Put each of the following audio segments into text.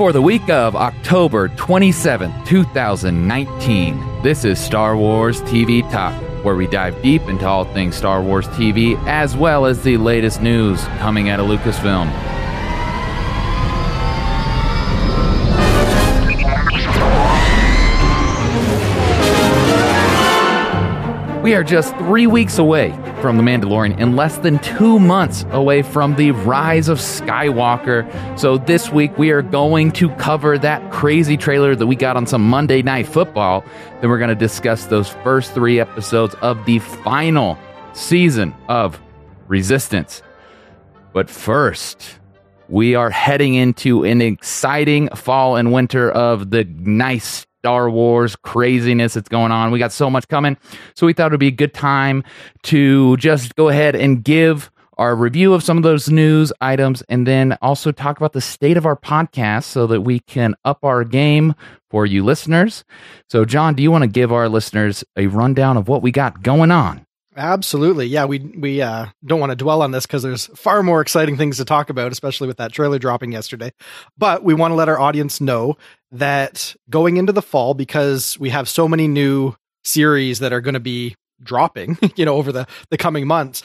For the week of October 27th, 2019, this is Star Wars TV Talk, where we dive deep into all things Star Wars TV as well as the latest news coming out of Lucasfilm. We are just three weeks away from The Mandalorian and less than two months away from the rise of Skywalker. So, this week we are going to cover that crazy trailer that we got on some Monday Night Football. Then, we're going to discuss those first three episodes of the final season of Resistance. But first, we are heading into an exciting fall and winter of the nice Star Wars craziness that's going on. We got so much coming. So we thought it would be a good time to just go ahead and give our review of some of those news items and then also talk about the state of our podcast so that we can up our game for you listeners. So, John, do you want to give our listeners a rundown of what we got going on? Absolutely. Yeah, we we uh, don't want to dwell on this because there's far more exciting things to talk about, especially with that trailer dropping yesterday. But we want to let our audience know that going into the fall, because we have so many new series that are going to be dropping, you know, over the the coming months,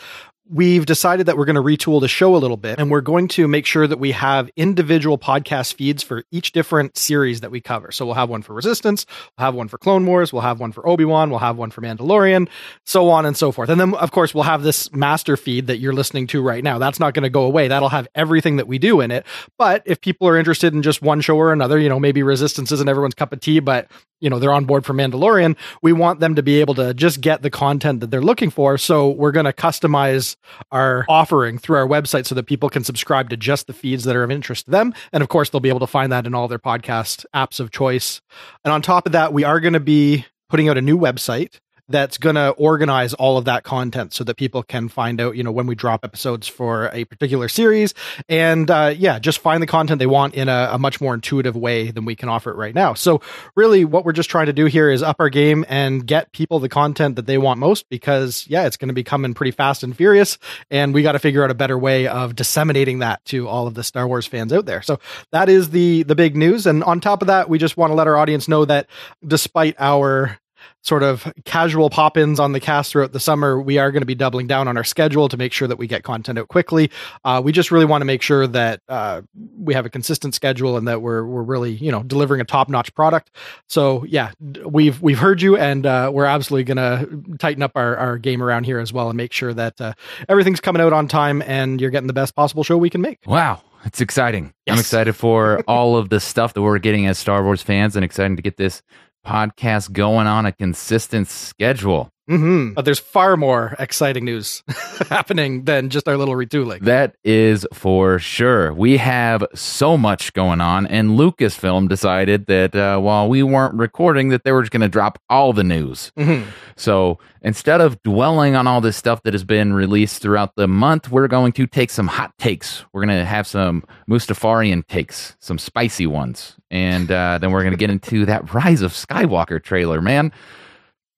we've decided that we're going to retool the show a little bit and we're going to make sure that we have individual podcast feeds for each different series that we cover. So we'll have one for Resistance, we'll have one for Clone Wars, we'll have one for Obi-Wan, we'll have one for Mandalorian, so on and so forth. And then of course we'll have this master feed that you're listening to right now. That's not going to go away. That'll have everything that we do in it. But if people are interested in just one show or another, you know, maybe Resistance isn't everyone's cup of tea, but you know, they're on board for Mandalorian, we want them to be able to just get the content that they're looking for. So we're going to customize our offering through our website so that people can subscribe to just the feeds that are of interest to them. And of course, they'll be able to find that in all their podcast apps of choice. And on top of that, we are going to be putting out a new website that's going to organize all of that content so that people can find out, you know, when we drop episodes for a particular series. And uh, yeah, just find the content they want in a, a, much more intuitive way than we can offer it right now. So, really, what we're just trying to do here is up our game and get people the content that they want most because, yeah, it's going to be coming pretty fast and furious. And we got to figure out a better way of disseminating that to all of the Star Wars fans out there. So, that is the, the big news. And on top of that, we just want to let our audience know that despite our sort of casual pop ins on the cast throughout the summer, we are going to be doubling down on our schedule to make sure that we get content out quickly. Uh, we just really want to make sure that uh, we have a consistent schedule and that we're we're really you know delivering a top notch product. So yeah, we've we've heard you, and uh, we're absolutely going to tighten up our, our game around here as well and make sure that uh, everything's coming out on time and you're getting the best possible show we can make. Wow. It's exciting. Yes. I'm excited for all of the stuff that we're getting as Star Wars fans and excited to get this podcast going on a consistent schedule. Mm-hmm. But there's far more exciting news happening than just our little retooling. That is for sure. We have so much going on, and Lucasfilm decided that uh, while we weren't recording, that they were just going to drop all the news. Mm-hmm. So instead of dwelling on all this stuff that has been released throughout the month, we're going to take some hot takes. We're going to have some Mustafarian takes, some spicy ones, and uh, then we're going to get into that Rise of Skywalker trailer, man.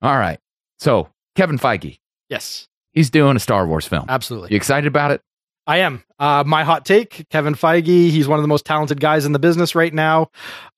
All right. So, Kevin Feige. Yes. He's doing a Star Wars film. Absolutely. You excited about it? I am. Uh, my hot take Kevin Feige, he's one of the most talented guys in the business right now.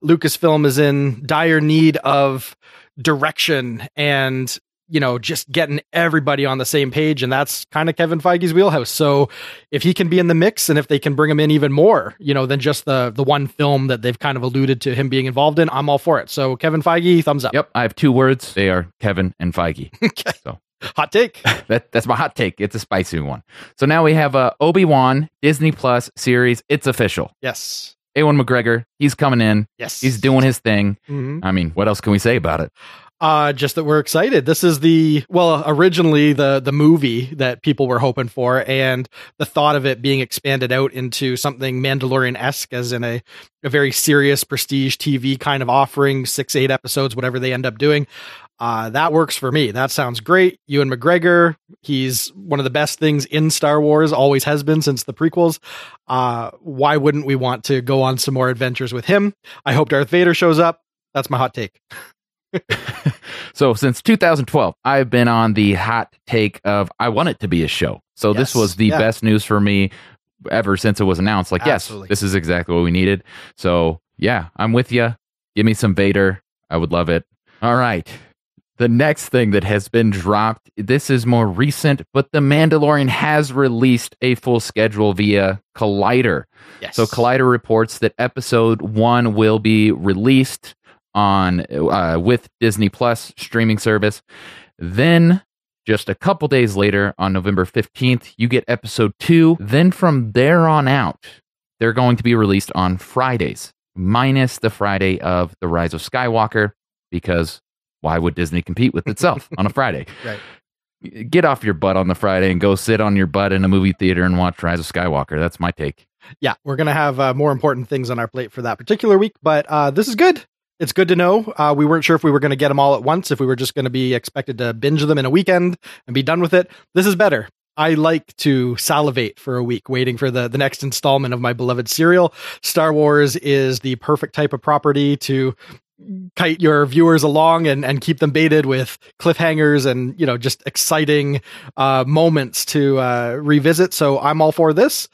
Lucasfilm is in dire need of direction and you know, just getting everybody on the same page. And that's kind of Kevin Feige's wheelhouse. So if he can be in the mix and if they can bring him in even more, you know, than just the the one film that they've kind of alluded to him being involved in, I'm all for it. So Kevin Feige, thumbs up. Yep. I have two words. They are Kevin and Feige. okay. So hot take. that, that's my hot take. It's a spicy one. So now we have a Obi Wan Disney Plus series. It's official. Yes. Ewan McGregor, he's coming in. Yes. He's doing his thing. Mm-hmm. I mean, what else can we say about it? Uh, just that we're excited. This is the well, originally the the movie that people were hoping for, and the thought of it being expanded out into something Mandalorian esque, as in a a very serious prestige TV kind of offering, six eight episodes, whatever they end up doing. Uh, that works for me. That sounds great. Ewan McGregor, he's one of the best things in Star Wars, always has been since the prequels. Uh, why wouldn't we want to go on some more adventures with him? I hope Darth Vader shows up. That's my hot take. so since 2012, I've been on the hot take of I want it to be a show. So yes. this was the yeah. best news for me ever since it was announced. Like, Absolutely. yes, this is exactly what we needed. So Yeah, I'm with you. Give me some Vader. I would love it. All right. The next thing that has been dropped, this is more recent, but The Mandalorian has released a full schedule via Collider. Yes. So Collider reports that episode one will be released on uh, with Disney Plus streaming service. Then, just a couple days later, on November 15th, you get episode two. Then from there on out, they're going to be released on Fridays, minus the Friday of The Rise of Skywalker, because why would Disney compete with itself on a Friday? Right. Get off your butt on the Friday and go sit on your butt in a movie theater and watch Rise of Skywalker. That's my take. Yeah, we're gonna have uh, more important things on our plate for that particular week, but uh, this is good. It's good to know. Uh, we weren't sure if we were going to get them all at once, if we were just going to be expected to binge them in a weekend and be done with it. This is better. I like to salivate for a week waiting for the, the next installment of my beloved serial. Star Wars is the perfect type of property to kite your viewers along and, and keep them baited with cliffhangers and you know just exciting uh, moments to uh, revisit. So I'm all for this.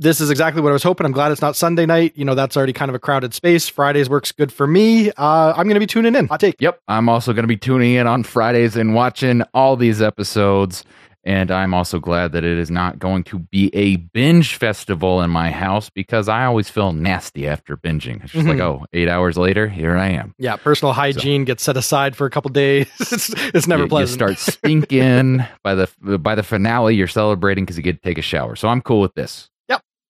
This is exactly what I was hoping. I'm glad it's not Sunday night. You know that's already kind of a crowded space. Fridays works good for me. Uh, I'm going to be tuning in. Hot take. Yep, I'm also going to be tuning in on Fridays and watching all these episodes. And I'm also glad that it is not going to be a binge festival in my house because I always feel nasty after binging. It's just like, Mhm. oh, eight hours later, here I am. Yeah, personal hygiene gets set aside for a couple days. it's, it's never you, you start stinking by the by the finale. You're celebrating because you get to take a shower. So I'm cool with this.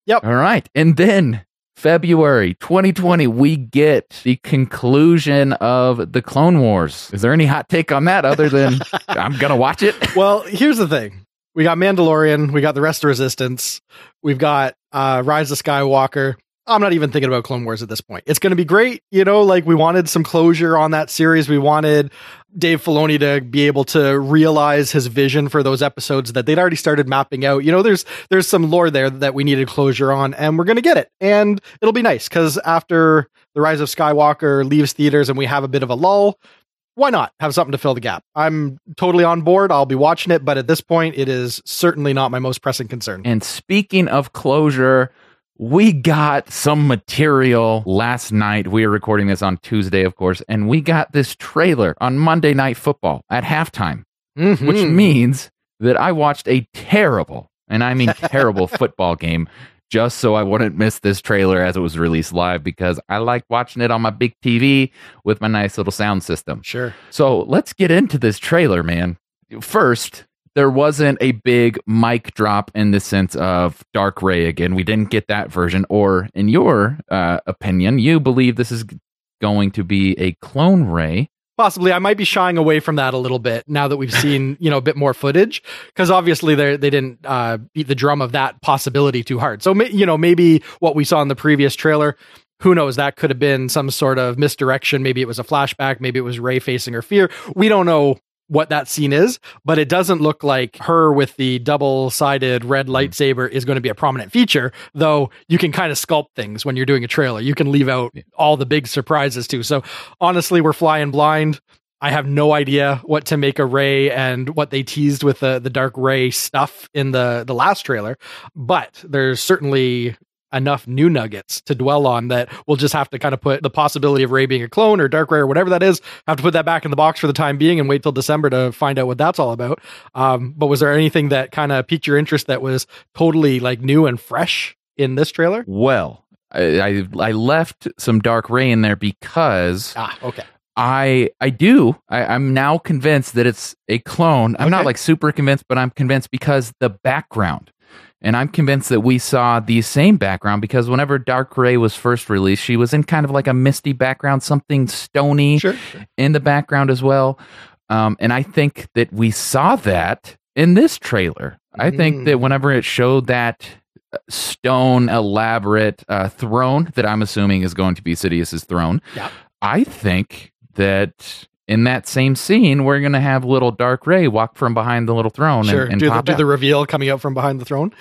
Yep. All right, and then February 2020, we get the conclusion of the Clone Wars. Is there any hot take on that other than I'm gonna watch it? well, here's the thing. We got Mandalorian, we got the rest of Resistance, we've got uh Rise of Skywalker. I'm not even thinking about Clone Wars at this point. It's going to be great, you know, like we wanted some closure on that series. We wanted Dave Filoni to be able to realize his vision for those episodes that they'd already started mapping out. You know, there's there's some lore there that we needed closure on and we're going to get it. And it'll be nice cuz after The Rise of Skywalker leaves theaters and we have a bit of a lull, why not have something to fill the gap? I'm totally on board. I'll be watching it, but at this point, it is certainly not my most pressing concern. And speaking of closure, we got some material last night. We are recording this on Tuesday, of course, and we got this trailer on Monday Night Football at halftime, which Mhm. means that I watched a terrible, and I mean terrible football game just so I wouldn't miss this trailer as it was released live because I like watching it on my big TV with my nice little sound system. sure. So let's get into this trailer, man. First, there wasn't a big mic drop in the sense of Dark Rey again. We didn't get that version. Or, in your uh, opinion, you believe this is going to be a clone Rey. Possibly, I might be shying away from that a little bit now that we've seen you know a bit more footage because obviously they they didn't uh, beat the drum of that possibility too hard. So you know maybe what we saw in the previous trailer. Who knows? That could have been some sort of misdirection. Maybe it was a flashback. Maybe it was Rey facing her fear. We don't know what that scene is, but it doesn't look like her with the double sided red mm-hmm. lightsaber is going to be a prominent feature, though you can kind of sculpt things when you're doing a trailer. You can leave out all the big surprises too. So honestly, we're flying blind. I have no idea what to make of Rey and what they teased with the, the dark Rey stuff in the, the last trailer, but there's certainly enough new nuggets to dwell on that we'll just have to kind of put the possibility of Rey being a clone or Dark Rey or whatever that is, have to put that back in the box for the time being and wait till December to find out what that's all about. Um, but was there anything that kind of piqued your interest that was totally like new and fresh in this trailer? Well, I, I, I left some Dark Rey in there because Ah, okay. I I do. I, I'm now convinced that it's a clone. I'm not like super convinced, but I'm convinced because the background. And I'm convinced that we saw the same background because whenever Dark Rey was first released, she was in kind of like a misty background, something stony Sure. in the background as well. Um, and I think that we saw that in this trailer. I Mm. think that whenever it showed that uh, stone elaborate uh, throne that I'm assuming is going to be Sidious's throne, Yeah. I think that in that same scene we're going to have little Dark Rey walk from behind the little throne Sure. and, and do, the, do the reveal coming out from behind the throne.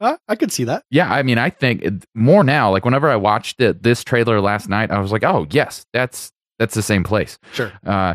Uh, I could see that. Yeah, I mean, I think it- more now. Like whenever I watched it, this trailer last night, I was like, "Oh, yes, that's that's the same place." Sure. Uh,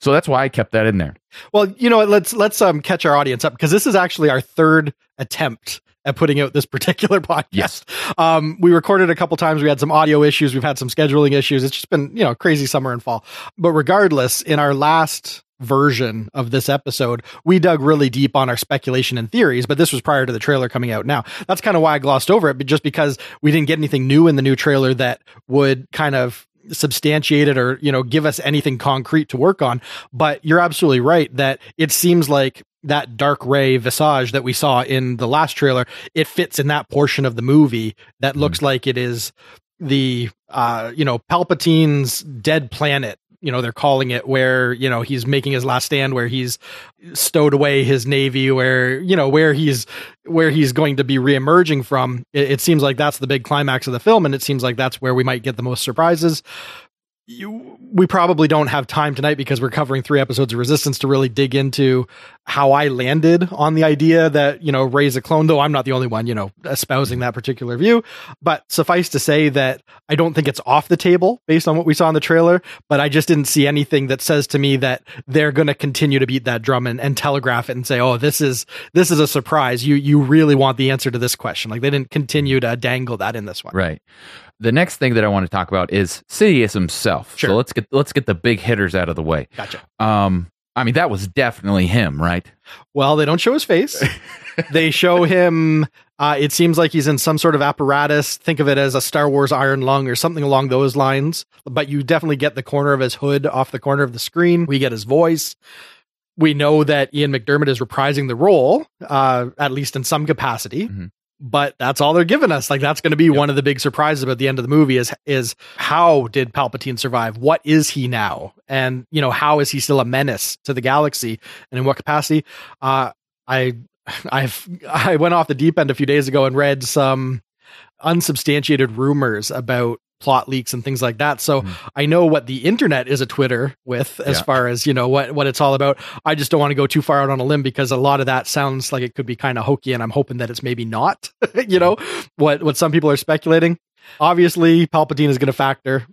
so that's why I kept that in there. Well, you know? Let's let's um catch our audience up because this is actually our third attempt at putting out this particular podcast. Yes. Um, we recorded a couple times. We had some audio issues. We've had some scheduling issues. It's just been, you know, crazy summer and fall. But regardless, in our last version of this episode, we dug really deep on our speculation and theories, but this was prior to the trailer coming out now. That's kind of why I glossed over it, but just because we didn't get anything new in the new trailer that would kind of substantiate it or, you know, give us anything concrete to work on. But you're absolutely right that it seems like that dark Rey visage that we saw in the last trailer, it fits in that portion of the movie that looks mm. like it is the uh you know Palpatine's dead planet you know they're calling it where you know he's making his last stand where he's stowed away his navy where you know where he's where he's going to be reemerging from. It, it seems like that's the big climax of the film and it seems like that's where we might get the most surprises you, we probably don't have time tonight because we're covering three episodes of Resistance to really dig into how I landed on the idea that, you know, Rey's a clone, though I'm not the only one, you know, espousing that particular view. But suffice to say that I don't think it's off the table based on what we saw in the trailer, but I just didn't see anything that says to me that they're going to continue to beat that drum and, and telegraph it and say, oh, this is, this is a surprise. You, you really want the answer to this question. Like they didn't continue to dangle that in this one. Right the next thing that I want to talk about is Sidious himself. Sure. So let's get let's get the big hitters out of the way. Gotcha. Um, I mean that was definitely him, right? Well, they don't show his face. they show him. Uh, it seems like he's in some sort of apparatus. Think of it as a Star Wars Iron Lung or something along those lines. But you definitely get the corner of his hood off the corner of the screen. We get his voice. We know that Ian McDiarmid is reprising the role, uh, at least in some capacity. Mm-hmm but that's all they're giving us. Like that's going to be yep. one of the big surprises about the end of the movie is is how did Palpatine survive? What is he now? And you know, how is he still a menace to the galaxy and in what capacity? Uh I I've I went off the deep end a few days ago and read some unsubstantiated rumors about plot leaks and things like that. So mm. I know what the internet is a Twitter with as yeah. far as, you know, what, what it's all about. I just don't want to go too far out on a limb because a lot of that sounds like it could be kind of hokey and I'm hoping that it's maybe not, you know, what, what some people are speculating. Obviously, Palpatine is going to factor.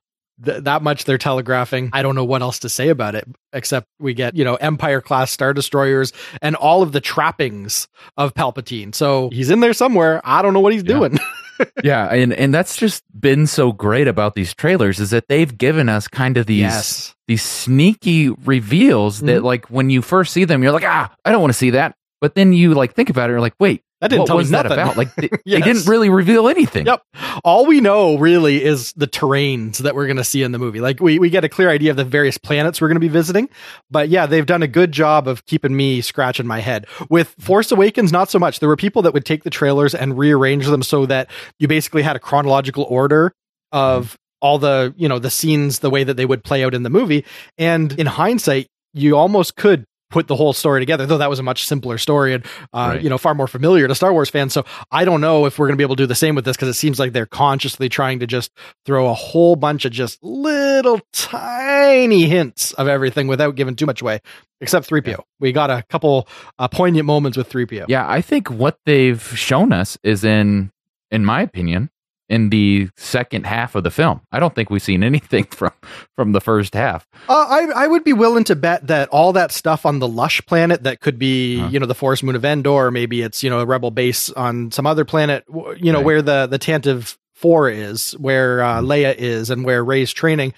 Th- that much they're telegraphing. I don't know what else to say about it except we get, you know, Empire class star destroyers and all of the trappings of Palpatine. So he's in there somewhere. I don't know what he's yeah. doing. yeah, and and that's just been so great about these trailers is that they've given us kind of these yes. these sneaky reveals mm-hmm. that like when you first see them, you're like, ah, I don't want to see that. But then you like think about it, you're like, wait, that didn't what tell was that about? Like they, yes. they, didn't really reveal anything. Yep. All we know really is the terrains that we're going to see in the movie. Like we we get a clear idea of the various planets we're going to be visiting, but yeah, they've done a good job of keeping me scratching my head. With Force Awakens, not so much. There were people that would take the trailers and rearrange them so that you basically had a chronological order of mm-hmm. all the you know the scenes the way that they would play out in the movie. And in hindsight, you almost could put the whole story together, though that was a much simpler story and, uh, right. you know, far more familiar to Star Wars fans. So I don't know if we're going to be able to do the same with this because it seems like they're consciously trying to just throw a whole bunch of just little tiny hints of everything without giving too much away, except 3PO. Yeah. We got a couple uh, poignant moments with 3PO. Yeah, I think what they've shown us is in, in my opinion, in the second half of the film. I don't think we've seen anything from from the first half. Uh, I I would be willing to bet that all that stuff on the Lush planet that could be huh. you know the forest moon of Endor, maybe it's you know a rebel base on some other planet, you know right. where the the Tantive Four is, where uh, hmm. Leia is, and where Rey's training.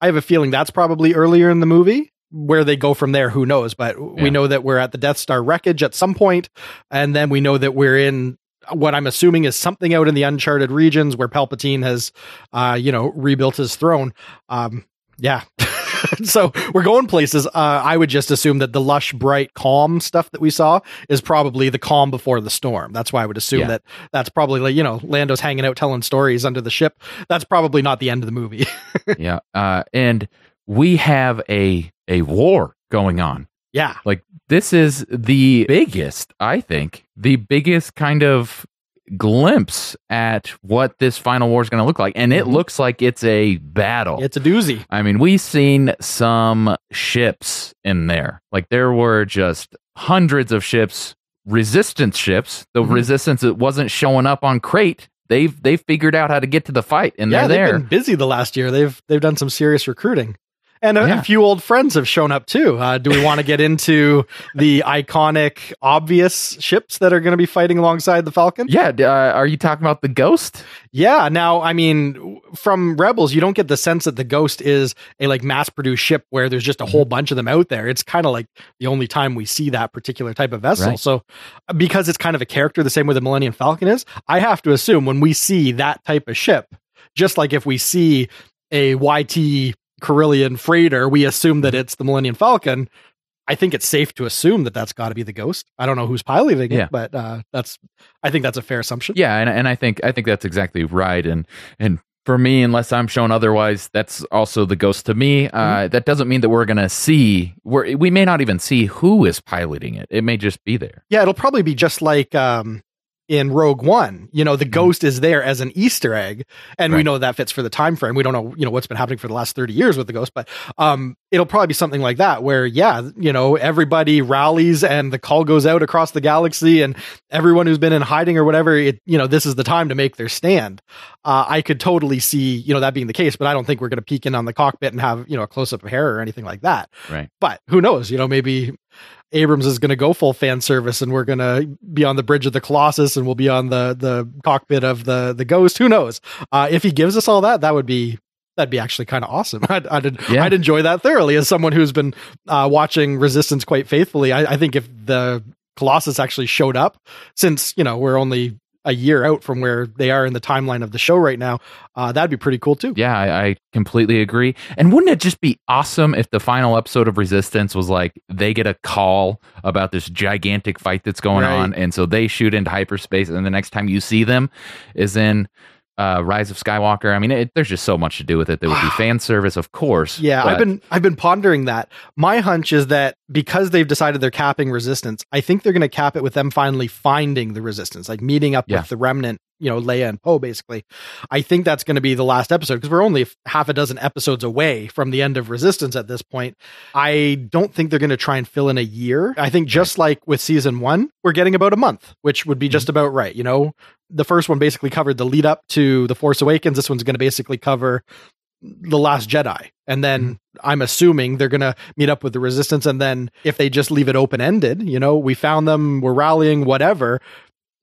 I have a feeling that's probably earlier in the movie. Where they go from there, who knows? But yeah. we know that we're at the Death Star wreckage at some point, and then we know that we're in what I'm assuming is something out in the uncharted regions where Palpatine has, uh, you know, rebuilt his throne. Um, yeah. so we're going places. Uh, I would just assume that the lush, bright, calm stuff that we saw is probably the calm before the storm. That's why I would assume yeah. that that's probably like, you know, Lando's hanging out telling stories under the ship. That's probably not the end of the movie. yeah. Uh, and we have a, a war going on. Yeah. Like this is the biggest, I think, the biggest kind of glimpse at what this final war is going to look like. And it mm-hmm. looks like it's a battle. It's a doozy. I mean, we've seen some ships in there. Like there were just hundreds of ships, resistance ships. The mm-hmm. resistance that wasn't showing up on Crait They've they've figured out how to get to the fight and yeah, they're there. They've been busy the last year. They've they've done some serious recruiting. And a, Yeah. a few old friends have shown up too. Uh, do we want to get into the iconic, obvious ships that are going to be fighting alongside the Falcon? Yeah, uh, are you talking about the Ghost? Yeah. Now, I mean, from Rebels, you don't get the sense that the Ghost is a like mass produced ship where there's just a whole bunch of them out there. It's kind of like the only time we see that particular type of vessel. Right. So, uh, because it's kind of a character, the same way the Millennium Falcon is, I have to assume when we see that type of ship, just like if we see a YT Corellian freighter, we assume that it's the Millennium Falcon. I think it's safe to assume that that's got to be the Ghost. I don't know who's piloting Yeah. it, but uh, that's I think that's a fair assumption. Yeah, and and I think I think that's exactly right. And and for me, unless I'm shown otherwise, that's also the Ghost to me. Uh, that doesn't mean that we're gonna see. We're, we may not even see who is piloting it. It may just be there. Yeah, it'll probably be just like um, in Rogue One. You know, the ghost is there as an Easter egg, and we Mm-hmm. Know that fits for the time frame. We don't know, you know, what's been happening for the last thirty years with the ghost, but um, it'll probably be something like that, where yeah, you know, everybody rallies and the call goes out across the galaxy, and everyone who's been in hiding or whatever, it you know, this is the time to make their stand. Uh, I could totally see, you know, that being the case, but I don't think we're going to peek in on the cockpit and have you know a close up of hair or anything like that. Right. But who knows? You know, maybe Abrams is going to go full fan service, and we're going to be on the bridge of the Colossus, and we'll be on the the cockpit of the the Ghost. Who knows? Uh, if he gives us all that, that would be that'd be actually kind of awesome. I'd I'd, Yeah. I'd enjoy that thoroughly as someone who's been uh, watching Resistance quite faithfully. I, I think if the Colossus actually showed up, since you know we're only a year out from where they are in the timeline of the show right now, uh, that'd be pretty cool too. Yeah, I, I completely agree. And wouldn't it just be awesome if the final episode of Resistance was like they get a call about this gigantic fight that's going Right. on, and so they shoot into hyperspace, and the next time you see them is in uh, Rise of Skywalker. I mean, it, there's just so much to do with it. There would be fan service, of course. Yeah, I've been I've been pondering that. My hunch is that because they've decided they're capping resistance, I think they're going to cap it with them finally finding the resistance, like meeting up Yeah. with the remnant, you know, Leia and Poe basically. I think that's going to be the last episode because we're only half a dozen episodes away from the end of resistance at this point. I don't think they're going to try and fill in a year. I think just like with season 1, we're getting about a month, which would be mm-hmm. just about right, you know. The first one basically covered the lead up to The Force Awakens. This one's going to basically cover the last jedi and then mm-hmm. i'm assuming they're gonna meet up with the resistance and then if they just leave it open ended you know we found them we're rallying whatever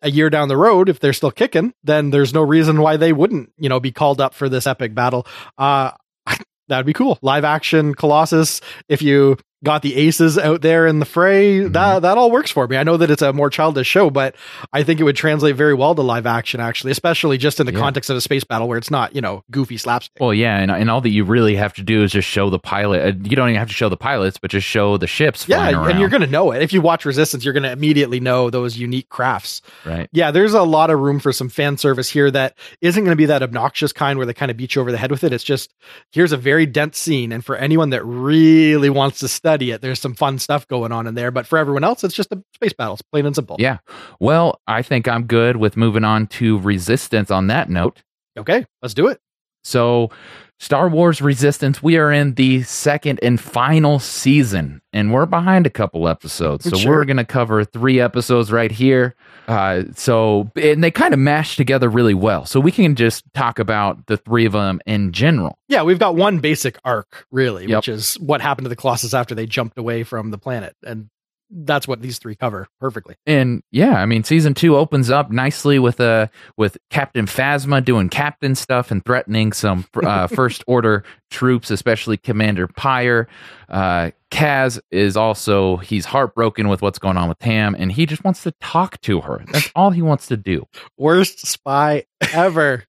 a year down the road if they're still kicking then there's no reason why they wouldn't you know be called up for this epic battle. Uh that'd be cool. Live action colossus if you got the aces out there in the fray that that all works for me i know that it's a more childish show but i think it would translate very well to live action actually especially just in the Yeah. context of a space battle where it's not you know goofy slapstick Well, yeah, and, and all that you really have to do is just show the pilot. Uh, you don't even have to show the pilots, but just show the ships Yeah, flying around. and you're going to know it. If you watch Resistance, you're going to immediately know those unique crafts. right. Yeah, there's a lot of room for some fan service here that isn't going to be that obnoxious kind where they kind of beat you over the head with it. It's just here's a very dense scene, and for anyone that really wants to study it, there's some fun stuff going on in there. But for everyone else, it's just a space battle, it's plain and simple. Yeah. Well, I think I'm good with moving on to Resistance on that note. Okay, let's do it. So, Star Wars Resistance, we are in the second and final season, and we're behind a couple episodes. So, Sure. we're going to cover three episodes right here. Uh, so, and they kind of mash together really well. So, we can just talk about the three of them in general. Yeah, we've got one basic arc, really, Yep. which is what happened to the Colossus after they jumped away from the planet. And that's what these three cover perfectly. And yeah, I mean, season two opens up nicely with uh with Captain Phasma doing captain stuff and threatening some uh, first order troops, especially Commander Pyre. Uh, Kaz is also he's heartbroken with what's going on with Tam, and he just wants to talk to her. That's all he wants to do. Worst spy ever.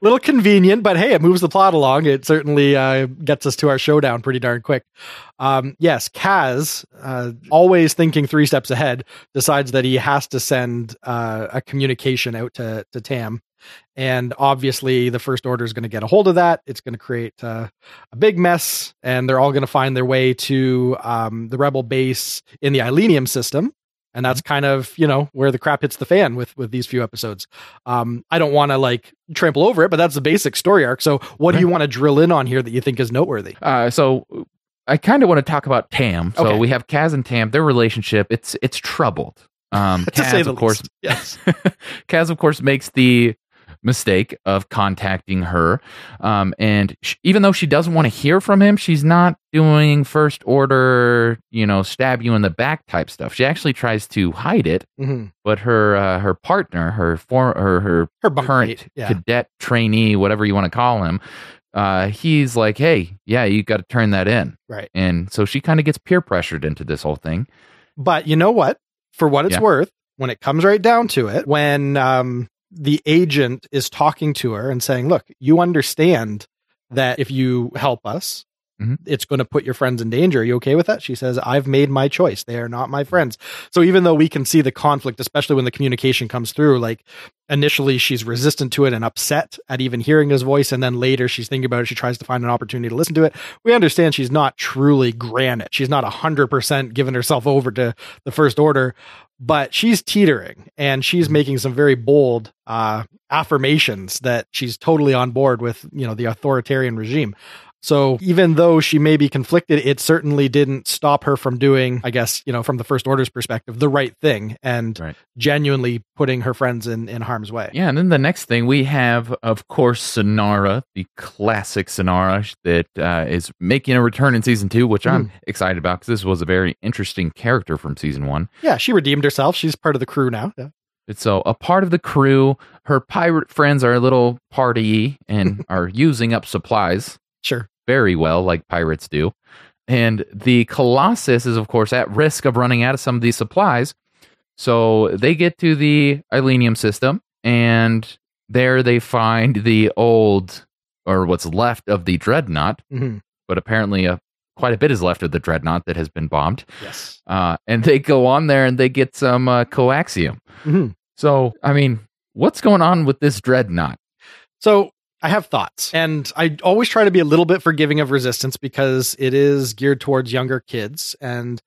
Little convenient, but hey, it moves the plot along. It certainly uh, gets us to our showdown pretty darn quick. Um, yes, Kaz, uh, always thinking three steps ahead, decides that he has to send uh, a communication out to, to Tam. And obviously, the First Order is going to get a hold of that. It's going to create uh, a big mess, and they're all going to find their way to um, the Rebel base in the Ileenium system. And that's kind of you know where the crap hits the fan with with these few episodes. Um, I don't want to like trample over it, but that's the basic story arc. So, what do you want to drill in on here that you think is noteworthy? Uh, so I kind of want to talk about Tam. So Okay. we have Kaz and Tam. Their relationship it's it's troubled. Um, Kaz, of course, least. Yes. Kaz, of course, makes the mistake of contacting her. Um, and sh- even though she doesn't want to hear from him, she's not doing first order, you know, stab you in the back type stuff. She actually tries to hide it, Mhm. but her uh, her partner, her for her her Her current yeah. cadet trainee, whatever you want to call him, uh, he's like, "Hey, yeah, you got to turn that in." Right. And so she kind of gets peer pressured into this whole thing. But you know what? For what it's Yeah. worth, when it comes right down to it, when um, the agent is talking to her and saying, "Look, you understand that if you help us." Mhm. It's going to put your friends in danger. Are you okay with that? She says, I've made my choice. They are not my friends. So even though we can see the conflict, especially when the communication comes through, like initially she's resistant to it and upset at even hearing his voice. And then later she's thinking about it. She tries to find an opportunity to listen to it. We understand she's not truly granite. She's not 100% given herself over to the first order, but she's teetering and she's making some very bold uh, affirmations that she's totally on board with, you know, the authoritarian regime. So even though she may be conflicted, it certainly didn't stop her from doing, I guess, you know, from the first order's perspective, the right thing and Right. genuinely putting her friends in, in harm's way. Yeah, and then the next thing we have, of course, Synara, the classic Synara that uh, is making a return in season two, which I'm excited about because this was a very interesting character from season one. Yeah, she redeemed herself. She's part of the crew now. Yeah. So a part of the crew. Her pirate friends are a little party and are using up supplies Sure. Very well, like pirates do. And the Colossus is, of course, at risk of running out of some of these supplies. So they get to the Ileenium system, and there they find the old, or what's left of the Dreadnought. Mhm. But apparently, uh, quite a bit is left of the Dreadnought that has been bombed. Yes. Uh, and they go on there and they get some uh, coaxium. Mhm. So, I mean, what's going on with this Dreadnought? So I have thoughts, and I always try to be a little bit forgiving of resistance because it is geared towards younger kids, and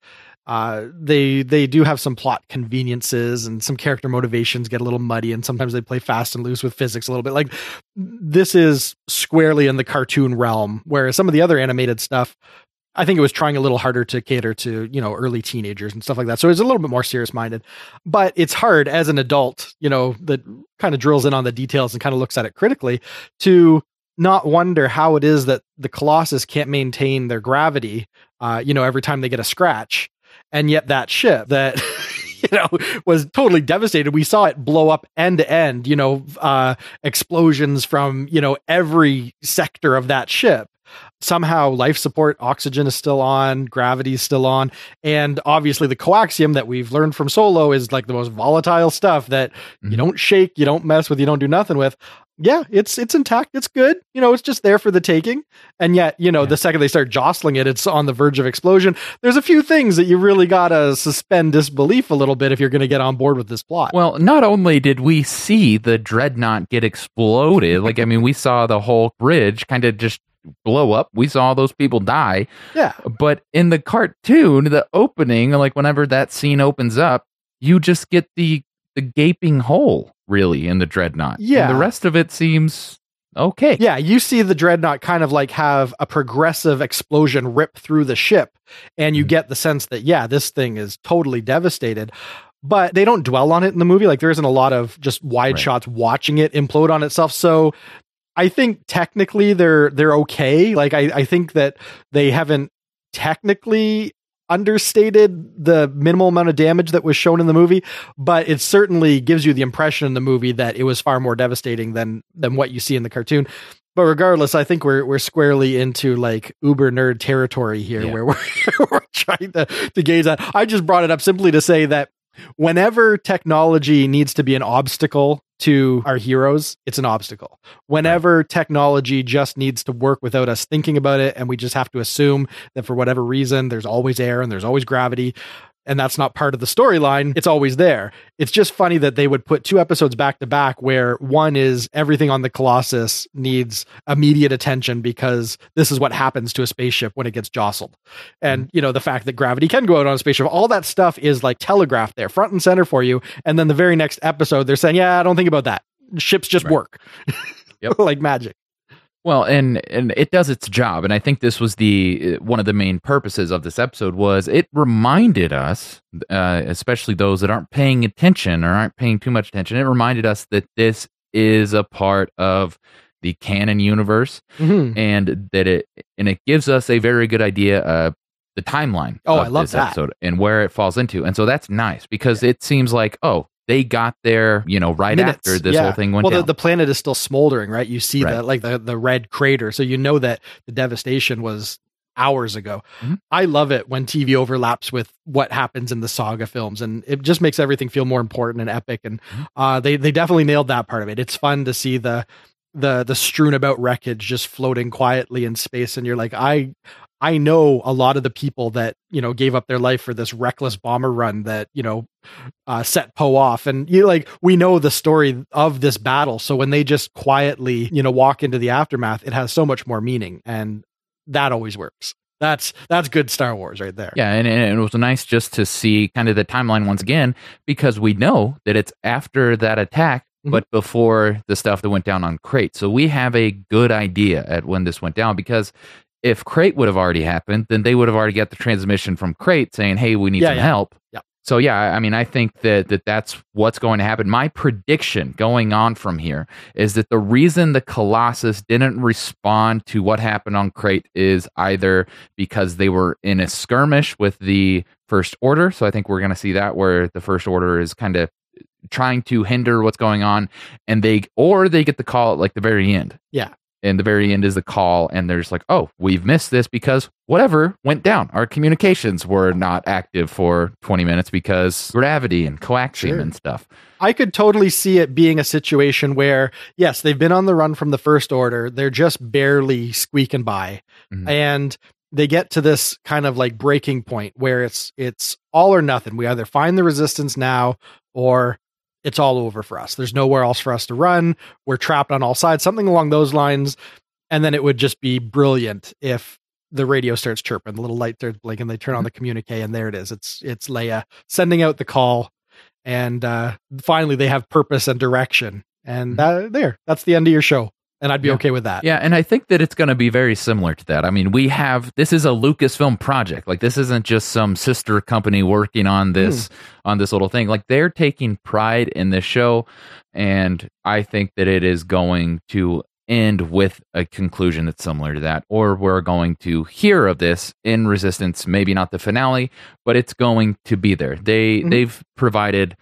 uh, they they do have some plot conveniences and some character motivations get a little muddy, and sometimes they play fast and loose with physics a little bit. Like this is squarely in the cartoon realm, whereas some of the other animated stuff. I think it was trying a little harder to cater to, you know, early teenagers and stuff like that. So it's a little bit more serious minded. But it's hard as an adult, you know, that kind of drills in on the details and kind of looks at it critically to not wonder how it is that the Colossus can't maintain their gravity, uh, you know, every time they get a scratch. And yet that ship that, you know, was totally devastated. We saw it blow up end to end, you know, uh, explosions from, you know, every sector of that ship somehow life support oxygen is still on gravity is still on. And obviously the coaxium that we've learned from solo is like the most volatile stuff that you Mhm. don't shake you don't mess with you don't do nothing with. Yeah it's it's intact it's good you know it's just there for the taking. And yet you know Yeah. the second they start jostling it it's on the verge of explosion. There's a few things that you really gotta suspend disbelief a little bit if you're gonna get on board with this plot. Well, not only did we see the dreadnought get exploded, like I mean, we saw the whole bridge kind of just blow up. We saw those people die. yeah But in the cartoon, the opening, like whenever that scene opens up, you just get the the gaping hole really in the dreadnought. Yeah. And the rest of it seems okay. Yeah, you see the dreadnought kind of like have a progressive explosion rip through the ship, and you Mhm. get the sense that, yeah, this thing is totally devastated. But they don't dwell on it in the movie. Like, there isn't a lot of just wide Right. shots watching it implode on itself. So I think technically they're they're okay. Like I, I think that they haven't technically understated the minimal amount of damage that was shown in the movie, but it certainly gives you the impression in the movie that it was far more devastating than than what you see in the cartoon. But regardless, I think we're we're squarely into like uber nerd territory here, Yeah. where we're, we're trying to to gaze at. I just brought it up simply to say that whenever technology needs to be an obstacle to our heroes, it's an obstacle. Whenever technology just needs to work without us thinking about it, and we just have to assume that for whatever reason, there's always air and there's always gravity, and that's not part of the storyline, it's always there. It's just funny that they would put two episodes back to back where one is everything on the Colossus needs immediate attention because this is what happens to a spaceship when it gets jostled. And, mm-hmm. you know, the fact that gravity can go out on a spaceship, all that stuff is like telegraphed there, front and center for you. And then the very next episode, they're saying, yeah, I don't think about that. Ships just Right. work. Yep. like magic. Well, and and it does its job, and I think this was the uh, one of the main purposes of this episode was it reminded us, uh, especially those that aren't paying attention or aren't paying too much attention, it reminded us that this is a part of the canon universe Mhm. and that it and it gives us a very good idea of the timeline Oh, of I love this that. episode and where it falls into and so that's nice because it seems like oh they got there you know right Minutes, after this yeah. whole thing went well, down The, the planet is still smoldering, right? You see Right. the like the the red crater, so you know that the devastation was hours ago. Mhm. I love it when TV overlaps with what happens in the saga films, and it just makes everything feel more important and epic. And Mhm. uh, they they definitely nailed that part of it. It's fun to see the the the strewn about wreckage just floating quietly in space, and you're like, I I know a lot of the people that you know gave up their life for this reckless bomber run that you know uh, set Poe off, and you like we know the story of this battle. So when they just quietly you know walk into the aftermath, it has so much more meaning, and that always works. That's that's good Star Wars right there. Yeah, and, and it was nice just to see kind of the timeline once again because we know that it's after that attack, Mhm. but before the stuff that went down on Crait. So we have a good idea at when this went down because if Crait would have already happened, then they would have already got the transmission from Crait saying, "Hey, we need Yeah, some yeah. help." Yeah. So yeah, I mean, I think that, that that's what's going to happen. My prediction going on from here is that the reason the Colossus didn't respond to what happened on Crait is either because they were in a skirmish with the First Order. So I think we're going to see that where the First Order is kind of trying to hinder what's going on, and they or they get the call at like the very end. Yeah. And the very end is the call, and they're just like, "Oh, we've missed this because whatever went down. Our communications were not active for 20 minutes because gravity and coaxium Sure. and stuff." I could totally see it being a situation where, yes, they've been on the run from the first order. They're just barely squeaking by. Mhm. And they get to this kind of like breaking point where it's it's all or nothing. We either find the resistance now or it's all over for us. There's nowhere else for us to run. We're trapped on all sides, something along those lines. And then it would just be brilliant if the radio starts chirping, the little light starts blinking, they turn on the mm-hmm. communique, and there it is. It's it's Leia sending out the call, and uh, finally they have purpose and direction. And that, there, that's the end of your show, and I'd be Yeah. okay with that. Yeah, and I think that it's going to be very similar to that. I mean, we have this is a Lucasfilm project. Like this isn't just some sister company working on this on this little thing. Like they're taking pride in this show and I think that it is going to end with a conclusion that's similar to that or we're going to hear of this in Resistance, maybe not the finale, but it's going to be there. They Mhm. they've provided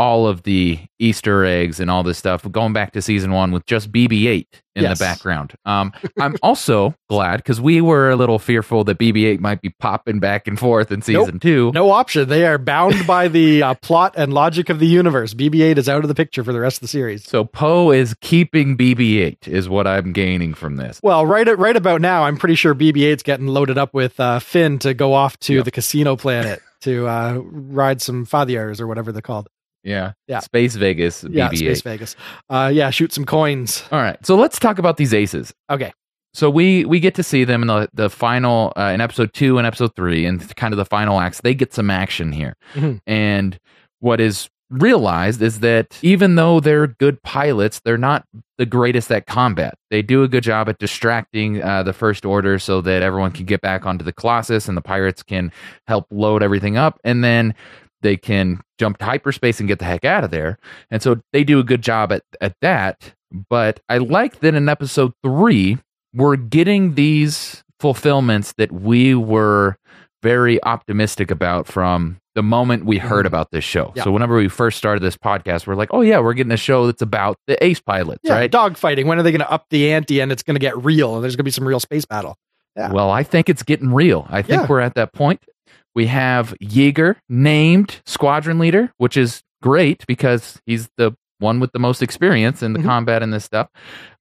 all of the Easter eggs and all this stuff going back to season one with just BB-8 in Yes. the background. Um, I'm also glad because we were a little fearful that BB-8 might be popping back and forth in season two. No option. They are bound by the uh, plot and logic of the universe. BB-8 is out of the picture for the rest of the series. So Poe is keeping BB-8 is what I'm gaining from this. Well, right at, right about now, I'm pretty sure BB-8's getting loaded up with uh, Finn to go off to Yep. the casino planet to uh, ride some Fathiers or whatever they're called. Yeah, Yeah. Space Vegas BB-8. Yeah, Space Vegas. Uh, yeah, shoot some coins. All right, so let's talk about these aces. Okay. So we we get to see them in the the final uh, in episode two and episode three, and kind of the final acts. They get some action here, Mhm. and what is realized is that even though they're good pilots, they're not the greatest at combat. They do a good job at distracting uh, the First Order so that everyone can get back onto the Colossus, and the pirates can help load everything up, and then they can jump to hyperspace and get the heck out of there. And so they do a good job at, at that. But I like that in episode three, we're getting these fulfillments that we were very optimistic about from the moment we heard Mhm. about this show. Yeah. So whenever we first started this podcast, we're like, oh yeah, we're getting a show that's about the ace pilots, Yeah, right? dogfighting. When are they going to up the ante and it's going to get real and there's going to be some real space battle? Yeah. Well, I think it's getting real. I think Yeah. we're at that point. We have Yeager named squadron leader, which is great because he's the one with the most experience in the Mhm. combat and this stuff.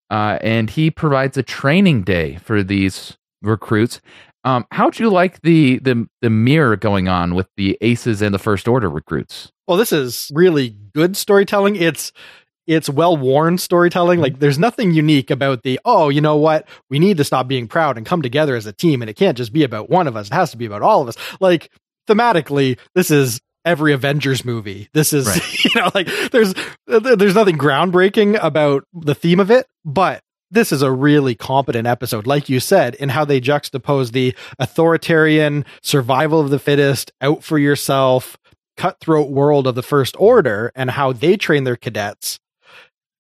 Uh, and he provides a training day for these recruits. Um, how'd you like the, the the mirror going on with the aces and the first order recruits? Well, this is really good storytelling. It's it's well worn storytelling. Like mm-hmm. there's nothing unique about the oh, you know what? We need to stop being proud and come together as a team, and it can't just be about one of us. It has to be about all of us. Like thematically, this is every Avengers movie. This is Right. you know like there's there's nothing groundbreaking about the theme of it, but this is a really competent episode, like you said, in how they juxtapose the authoritarian survival of the fittest, out for yourself, cutthroat world of the First Order and how they train their cadets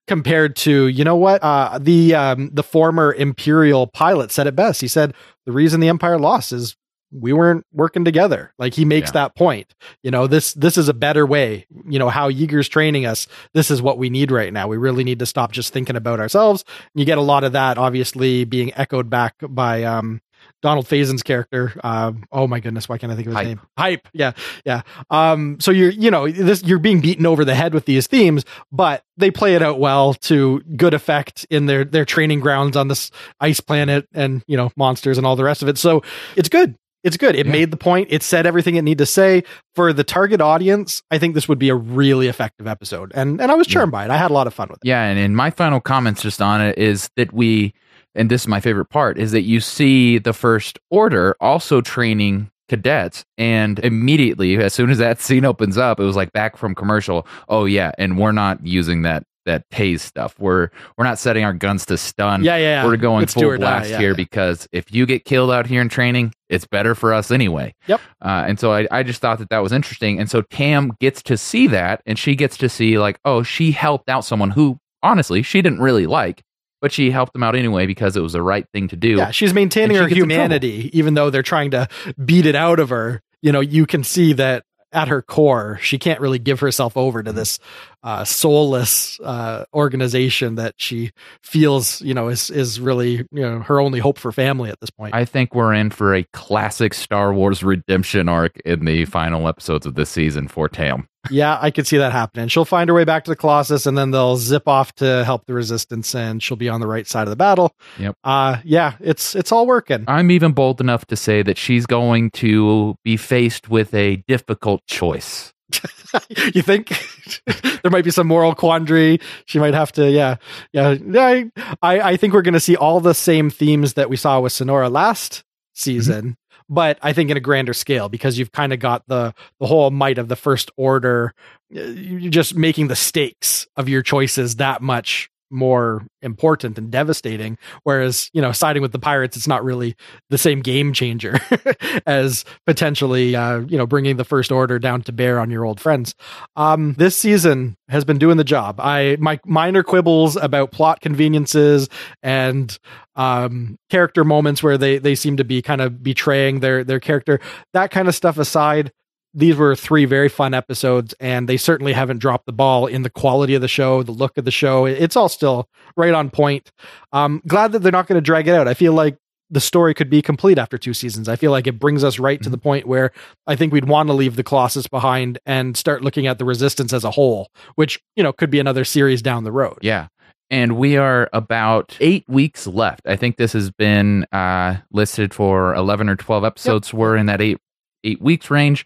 compared to you know what uh, the um, the former imperial pilot said it best. He said the reason the empire lost is we weren't working together. Like he makes yeah. that point. You know this this is a better way. You know how Yeager's training us this is what we need right now. We really need to stop just thinking about ourselves. And you get a lot of that obviously being echoed back by um Donald Faison's character. Um, oh my goodness, why can't I think of his Hype. name? Hype. Yeah, yeah. Um, so you're, you know, this you're being beaten over the head with these themes, but they play it out well to good effect in their their training grounds on this ice planet and you know monsters and all the rest of it. So it's good. It's good. It yeah. made the point. It said everything it needed to say for the target audience. I think this would be a really effective episode, and and I was charmed yeah. by it. I had a lot of fun with it. Yeah, and, and my final comments just on it is that we and this is my favorite part, is that you see the First Order also training cadets and immediately as soon as that scene opens up it was like back from commercial oh yeah and we're not using that that tase stuff. We're we're not setting our guns to stun. Yeah yeah, yeah. we're going it's full blast die, yeah, here because if you get killed out here in training it's better for us anyway. Yep. Uh, and so I, I just thought that that was interesting and so tam gets to see that and she gets to see like oh she helped out someone who honestly she didn't really like but she helped them out anyway because it was the right thing to do. Yeah, she's maintaining her humanity, even though they're trying to beat it out of her. You know, you can see that at her core, she can't really give herself over to this uh, soulless uh, organization that she feels, you know, is is really you know her only hope for family at this point. I think we're in for a classic Star Wars redemption arc in the final episodes of this season for Tam. yeah, I could see that happening. She'll find her way back to the Colossus, and then they'll zip off to help the Resistance, and she'll be on the right side of the battle. Yep. Uh yeah, it's it's all working. I'm even bold enough to say that she's going to be faced with a difficult choice. you think there might be some moral quandary? She might have to, yeah, yeah. I, I think we're going to see all the same themes that we saw with Synara last season, mm-hmm. but I think in a grander scale because you've kind of got the the whole might of the First Order. You're just making the stakes of your choices that much more important and devastating. Whereas, you know, siding with the pirates, it's not really the same game changer as potentially, uh, you know, bringing the first order down to bear on your old friends. Um, this season has been doing the job. I my minor quibbles about plot conveniences and um, character moments where they they seem to be kind of betraying their their character. That kind of stuff aside, these were three very fun episodes, and they certainly haven't dropped the ball in the quality of the show, the look of the show. It's all still right on point. Um, glad that they're not going to drag it out. I feel like the story could be complete after two seasons. I feel like it brings us right mm-hmm. to the point where I think we'd want to leave the Colossus behind and start looking at the Resistance as a whole, which you know could be another series down the road. Yeah. And we are about eight weeks left. I think this has been uh, listed for eleven or twelve episodes. Yep. We're in that eight eight weeks range,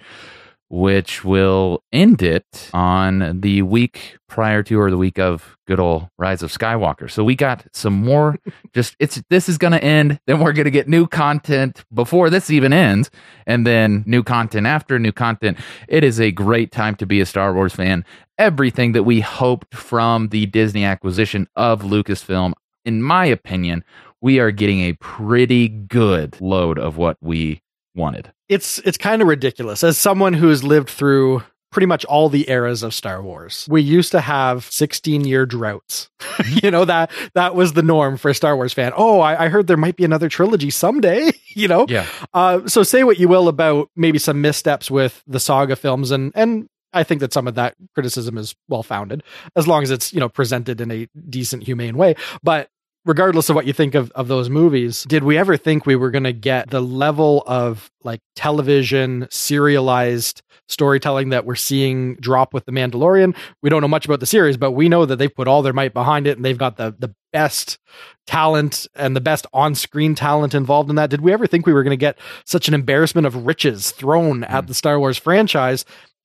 which will end it on the week prior to or the week of good old Rise of Skywalker. So we got some more. just it's this is going to end. Then we're going to get new content before this even ends, and then new content after new content. It is a great time to be a Star Wars fan. Everything that we hoped from the Disney acquisition of Lucasfilm, in my opinion, we are getting a pretty good load of what we wanted. It's it's kind of ridiculous as someone who's lived through pretty much all the eras of Star Wars. We used to have 16 year droughts. you know, that that was the norm for a Star Wars fan. Oh, I, I heard there might be another trilogy someday, you know? Yeah. Uh, so say what you will about maybe some missteps with the saga films and and I think that some of that criticism is well founded, as long as it's, you know, presented in a decent, humane way. But regardless of what you think of, of those movies, did we ever think we were going to get the level of like television serialized storytelling that we're seeing drop with The Mandalorian? We don't know much about the series, but we know that they've put all their might behind it and they've got the, the best talent and the best on screen talent involved in that. Did we ever think we were going to get such an embarrassment of riches thrown mm. at the Star Wars franchise?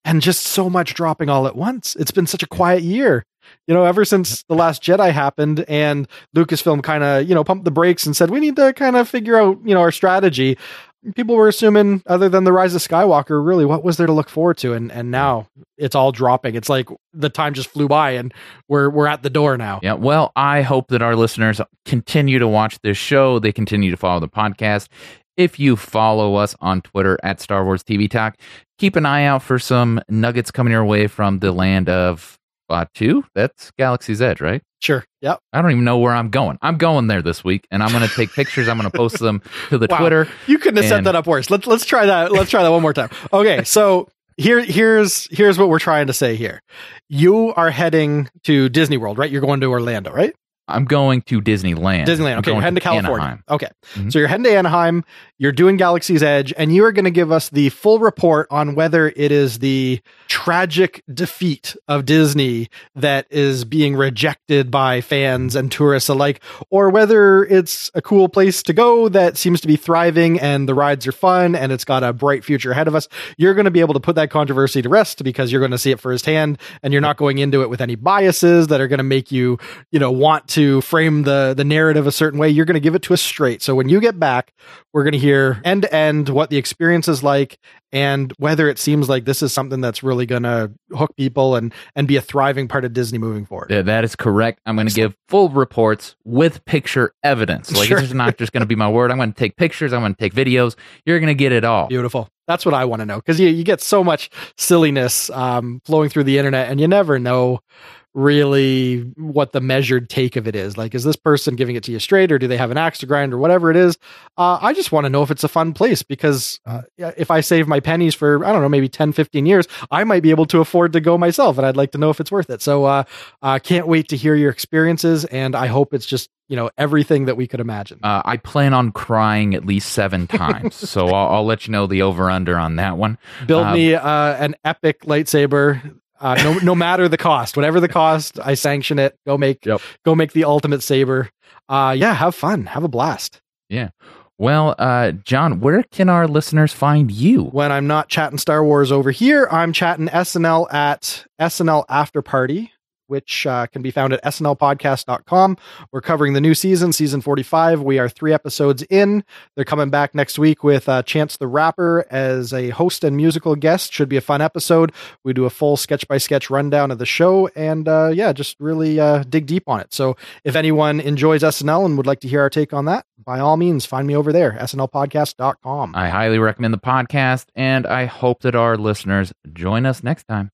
And just so much dropping all at once. It's been such a quiet year you know, ever since The Last Jedi happened and Lucasfilm kind of, you know, pumped the brakes and said, we need to kind of figure out, you know, our strategy. People were assuming, other than The Rise of Skywalker, really, what was there to look forward to? And and now it's all dropping. It's like the time just flew by and we're we're at the door now. Yeah. Well, I hope that our listeners continue to watch this show. They continue to follow the podcast. If you follow us on Twitter at Star Wars TV Talk, keep an eye out for some nuggets coming your way from the land of Batuu? That's Galaxy's Edge, right? Sure. Yep. I don't even know where I'm going. I'm going there this week, and I'm going to take pictures. I'm going to post them to the Wow. Twitter. You couldn't have set that up worse. Let's let's try that. Let's try that one more time. Okay, so here here's here's what we're trying to say here. You are heading to Disney World, right? You're going to Orlando, right? I'm going to Disneyland. Disneyland. Okay, you're heading to California. Anaheim. Okay, Mhm. so you're heading to Anaheim. You're doing Galaxy's Edge, and you are going to give us the full report on whether it is the tragic defeat of Disney that is being rejected by fans and tourists alike, or whether it's a cool place to go that seems to be thriving and the rides are fun and it's got a bright future ahead of us. You're going to be able to put that controversy to rest because you're going to see it firsthand, and you're not going into it with any biases that are going to make you you know want to frame the the narrative a certain way you're going to give it to us straight so when you get back we're going to hear end to end what the experience is like and whether it seems like this is something that's really going to hook people and and be a thriving part of disney moving forward Yeah, that is correct. I'm going to give full reports with picture evidence. Like Sure. it's not just going to be my word. I'm going to take pictures. I'm going to take videos. You're going to get it all. beautiful that's what i want to know because you, you get so much silliness um, flowing through the internet and you never know really what the measured take of it is. Like is this person giving it to you straight or do they have an axe to grind or whatever it is? Uh, i just want to know if it's a fun place because uh, if i save my pennies for i don't know maybe 10 15 years i might be able to afford to go myself and i'd like to know if it's worth it. So uh, uh can't wait to hear your experiences and i hope it's just you know everything that we could imagine. Uh, I plan on crying at least seven times, so I'll, I'll let you know the over under on that one. build Uh, me uh, an epic lightsaber uh, no, no matter the cost whatever the cost i sanction it go make Yep. go make the ultimate saber uh yeah have fun have a blast Yeah. Well, uh, John, where can our listeners find you? when i'm not chatting star wars over here i'm chatting snl at snl after party which uh, can be found at snlpodcast.com. We're covering the new season, season 45. We are three episodes in. They're coming back next week with uh, Chance the Rapper as a host and musical guest. Should be a fun episode. We do a full sketch by sketch rundown of the show and, uh, yeah, just really uh, dig deep on it. So if anyone enjoys SNL and would like to hear our take on that, by all means, find me over there, snlpodcast.com. I highly recommend the podcast, and I hope that our listeners join us next time.